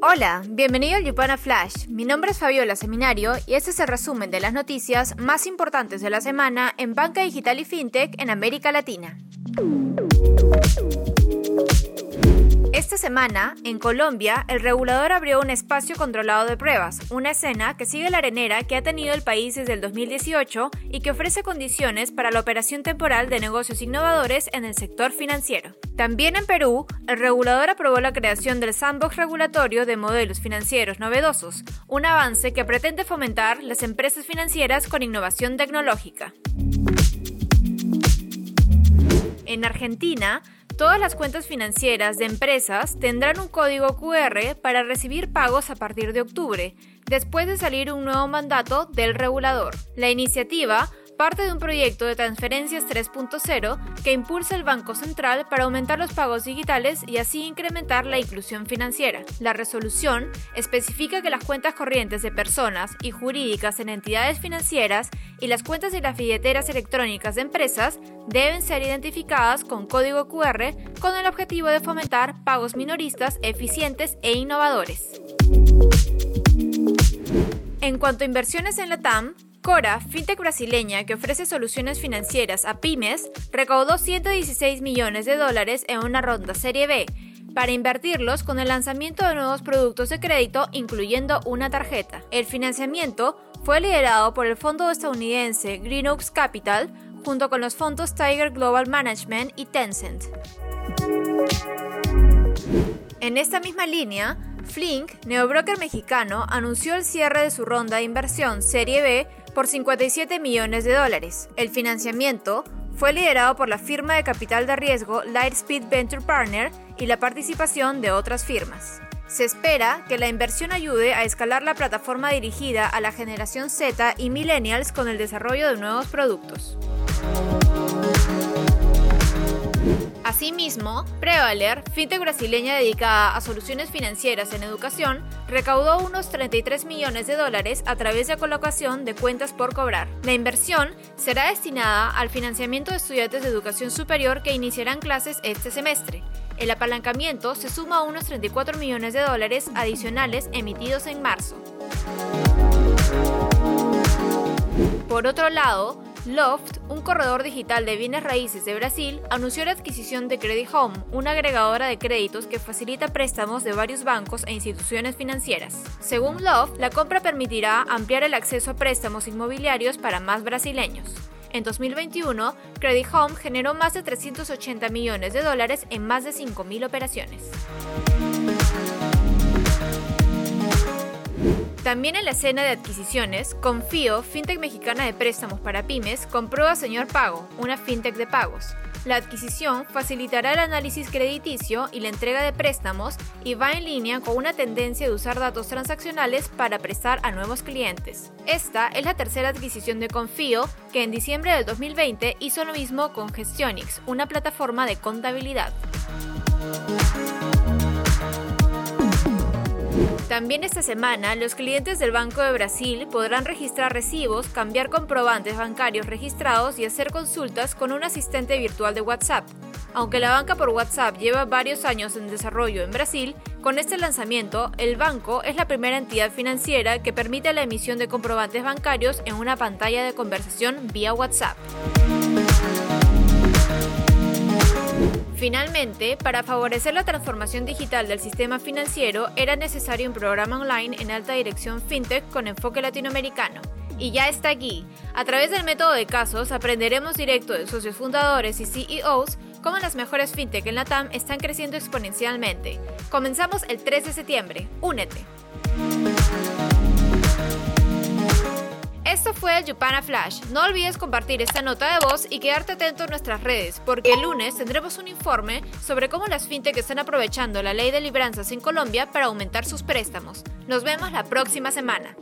Hola, bienvenido al Yupana Flash. Mi nombre es Fabiola Seminario y este es el resumen de las noticias más importantes de la semana en banca digital y fintech en América Latina. Esta semana, en Colombia, el regulador abrió un espacio controlado de pruebas, una escena que sigue la arenera que ha tenido el país desde el 2018 y que ofrece condiciones para la operación temporal de negocios innovadores en el sector financiero. También en Perú, el regulador aprobó la creación del sandbox regulatorio de modelos financieros novedosos, un avance que pretende fomentar las empresas financieras con innovación tecnológica. En Argentina, Todas las cuentas financieras de empresas tendrán un código QR para recibir pagos a partir de octubre, después de salir un nuevo mandato del regulador. La iniciativa parte de un proyecto de transferencias 3.0 que impulsa el Banco Central para aumentar los pagos digitales y así incrementar la inclusión financiera. La resolución especifica que las cuentas corrientes de personas y jurídicas en entidades financieras y las cuentas y las billeteras electrónicas de empresas deben ser identificadas con código QR con el objetivo de fomentar pagos minoristas eficientes e innovadores. En cuanto a inversiones en la TAM, Cora, fintech brasileña que ofrece soluciones financieras a pymes, recaudó 116 millones de dólares en una ronda Serie B para invertirlos con el lanzamiento de nuevos productos de crédito, incluyendo una tarjeta. El financiamiento fue liderado por el fondo estadounidense Green Oaks Capital, junto con los fondos Tiger Global Management y Tencent. En esta misma línea, Flink, neobroker mexicano, anunció el cierre de su ronda de inversión Serie B por 57 millones de dólares. El financiamiento fue liderado por la firma de capital de riesgo Lightspeed Venture Partner y la participación de otras firmas. Se espera que la inversión ayude a escalar la plataforma dirigida a la generación Z y millennials con el desarrollo de nuevos productos. Asimismo, Prevaler, fintech brasileña dedicada a soluciones financieras en educación, recaudó unos 33 millones de dólares a través de colocación de cuentas por cobrar. La inversión será destinada al financiamiento de estudiantes de educación superior que iniciarán clases este semestre. El apalancamiento se suma a unos 34 millones de dólares adicionales emitidos en marzo. Por otro lado, Loft, un corredor digital de bienes raíces de Brasil, anunció la adquisición de Credit Home, una agregadora de créditos que facilita préstamos de varios bancos e instituciones financieras. Según Loft, la compra permitirá ampliar el acceso a préstamos inmobiliarios para más brasileños. En 2021, Credit Home generó más de 380 millones de dólares en más de 5.000 operaciones. También en la escena de adquisiciones, Confío, fintech mexicana de préstamos para pymes, compró a Señor Pago, una fintech de pagos. La adquisición facilitará el análisis crediticio y la entrega de préstamos y va en línea con una tendencia de usar datos transaccionales para prestar a nuevos clientes. Esta es la tercera adquisición de Confío, que en diciembre del 2020 hizo lo mismo con Gestionix, una plataforma de contabilidad. También esta semana, los clientes del Banco de Brasil podrán registrar recibos, cambiar comprobantes bancarios registrados y hacer consultas con un asistente virtual de WhatsApp. Aunque la banca por WhatsApp lleva varios años en desarrollo en Brasil, con este lanzamiento, el banco es la primera entidad financiera que permite la emisión de comprobantes bancarios en una pantalla de conversación vía WhatsApp. Finalmente, para favorecer la transformación digital del sistema financiero, era necesario un programa online en alta dirección fintech con enfoque latinoamericano. Y ya está aquí. A través del método de casos aprenderemos directo de socios fundadores y CEOs cómo las mejores fintech en la TAM están creciendo exponencialmente. Comenzamos el 3 de septiembre. Únete. Esto fue el Yupana Flash. No olvides compartir esta nota de voz y quedarte atento en nuestras redes, porque el lunes tendremos un informe sobre cómo las fintech están aprovechando la ley de libranzas en Colombia para aumentar sus préstamos. Nos vemos la próxima semana.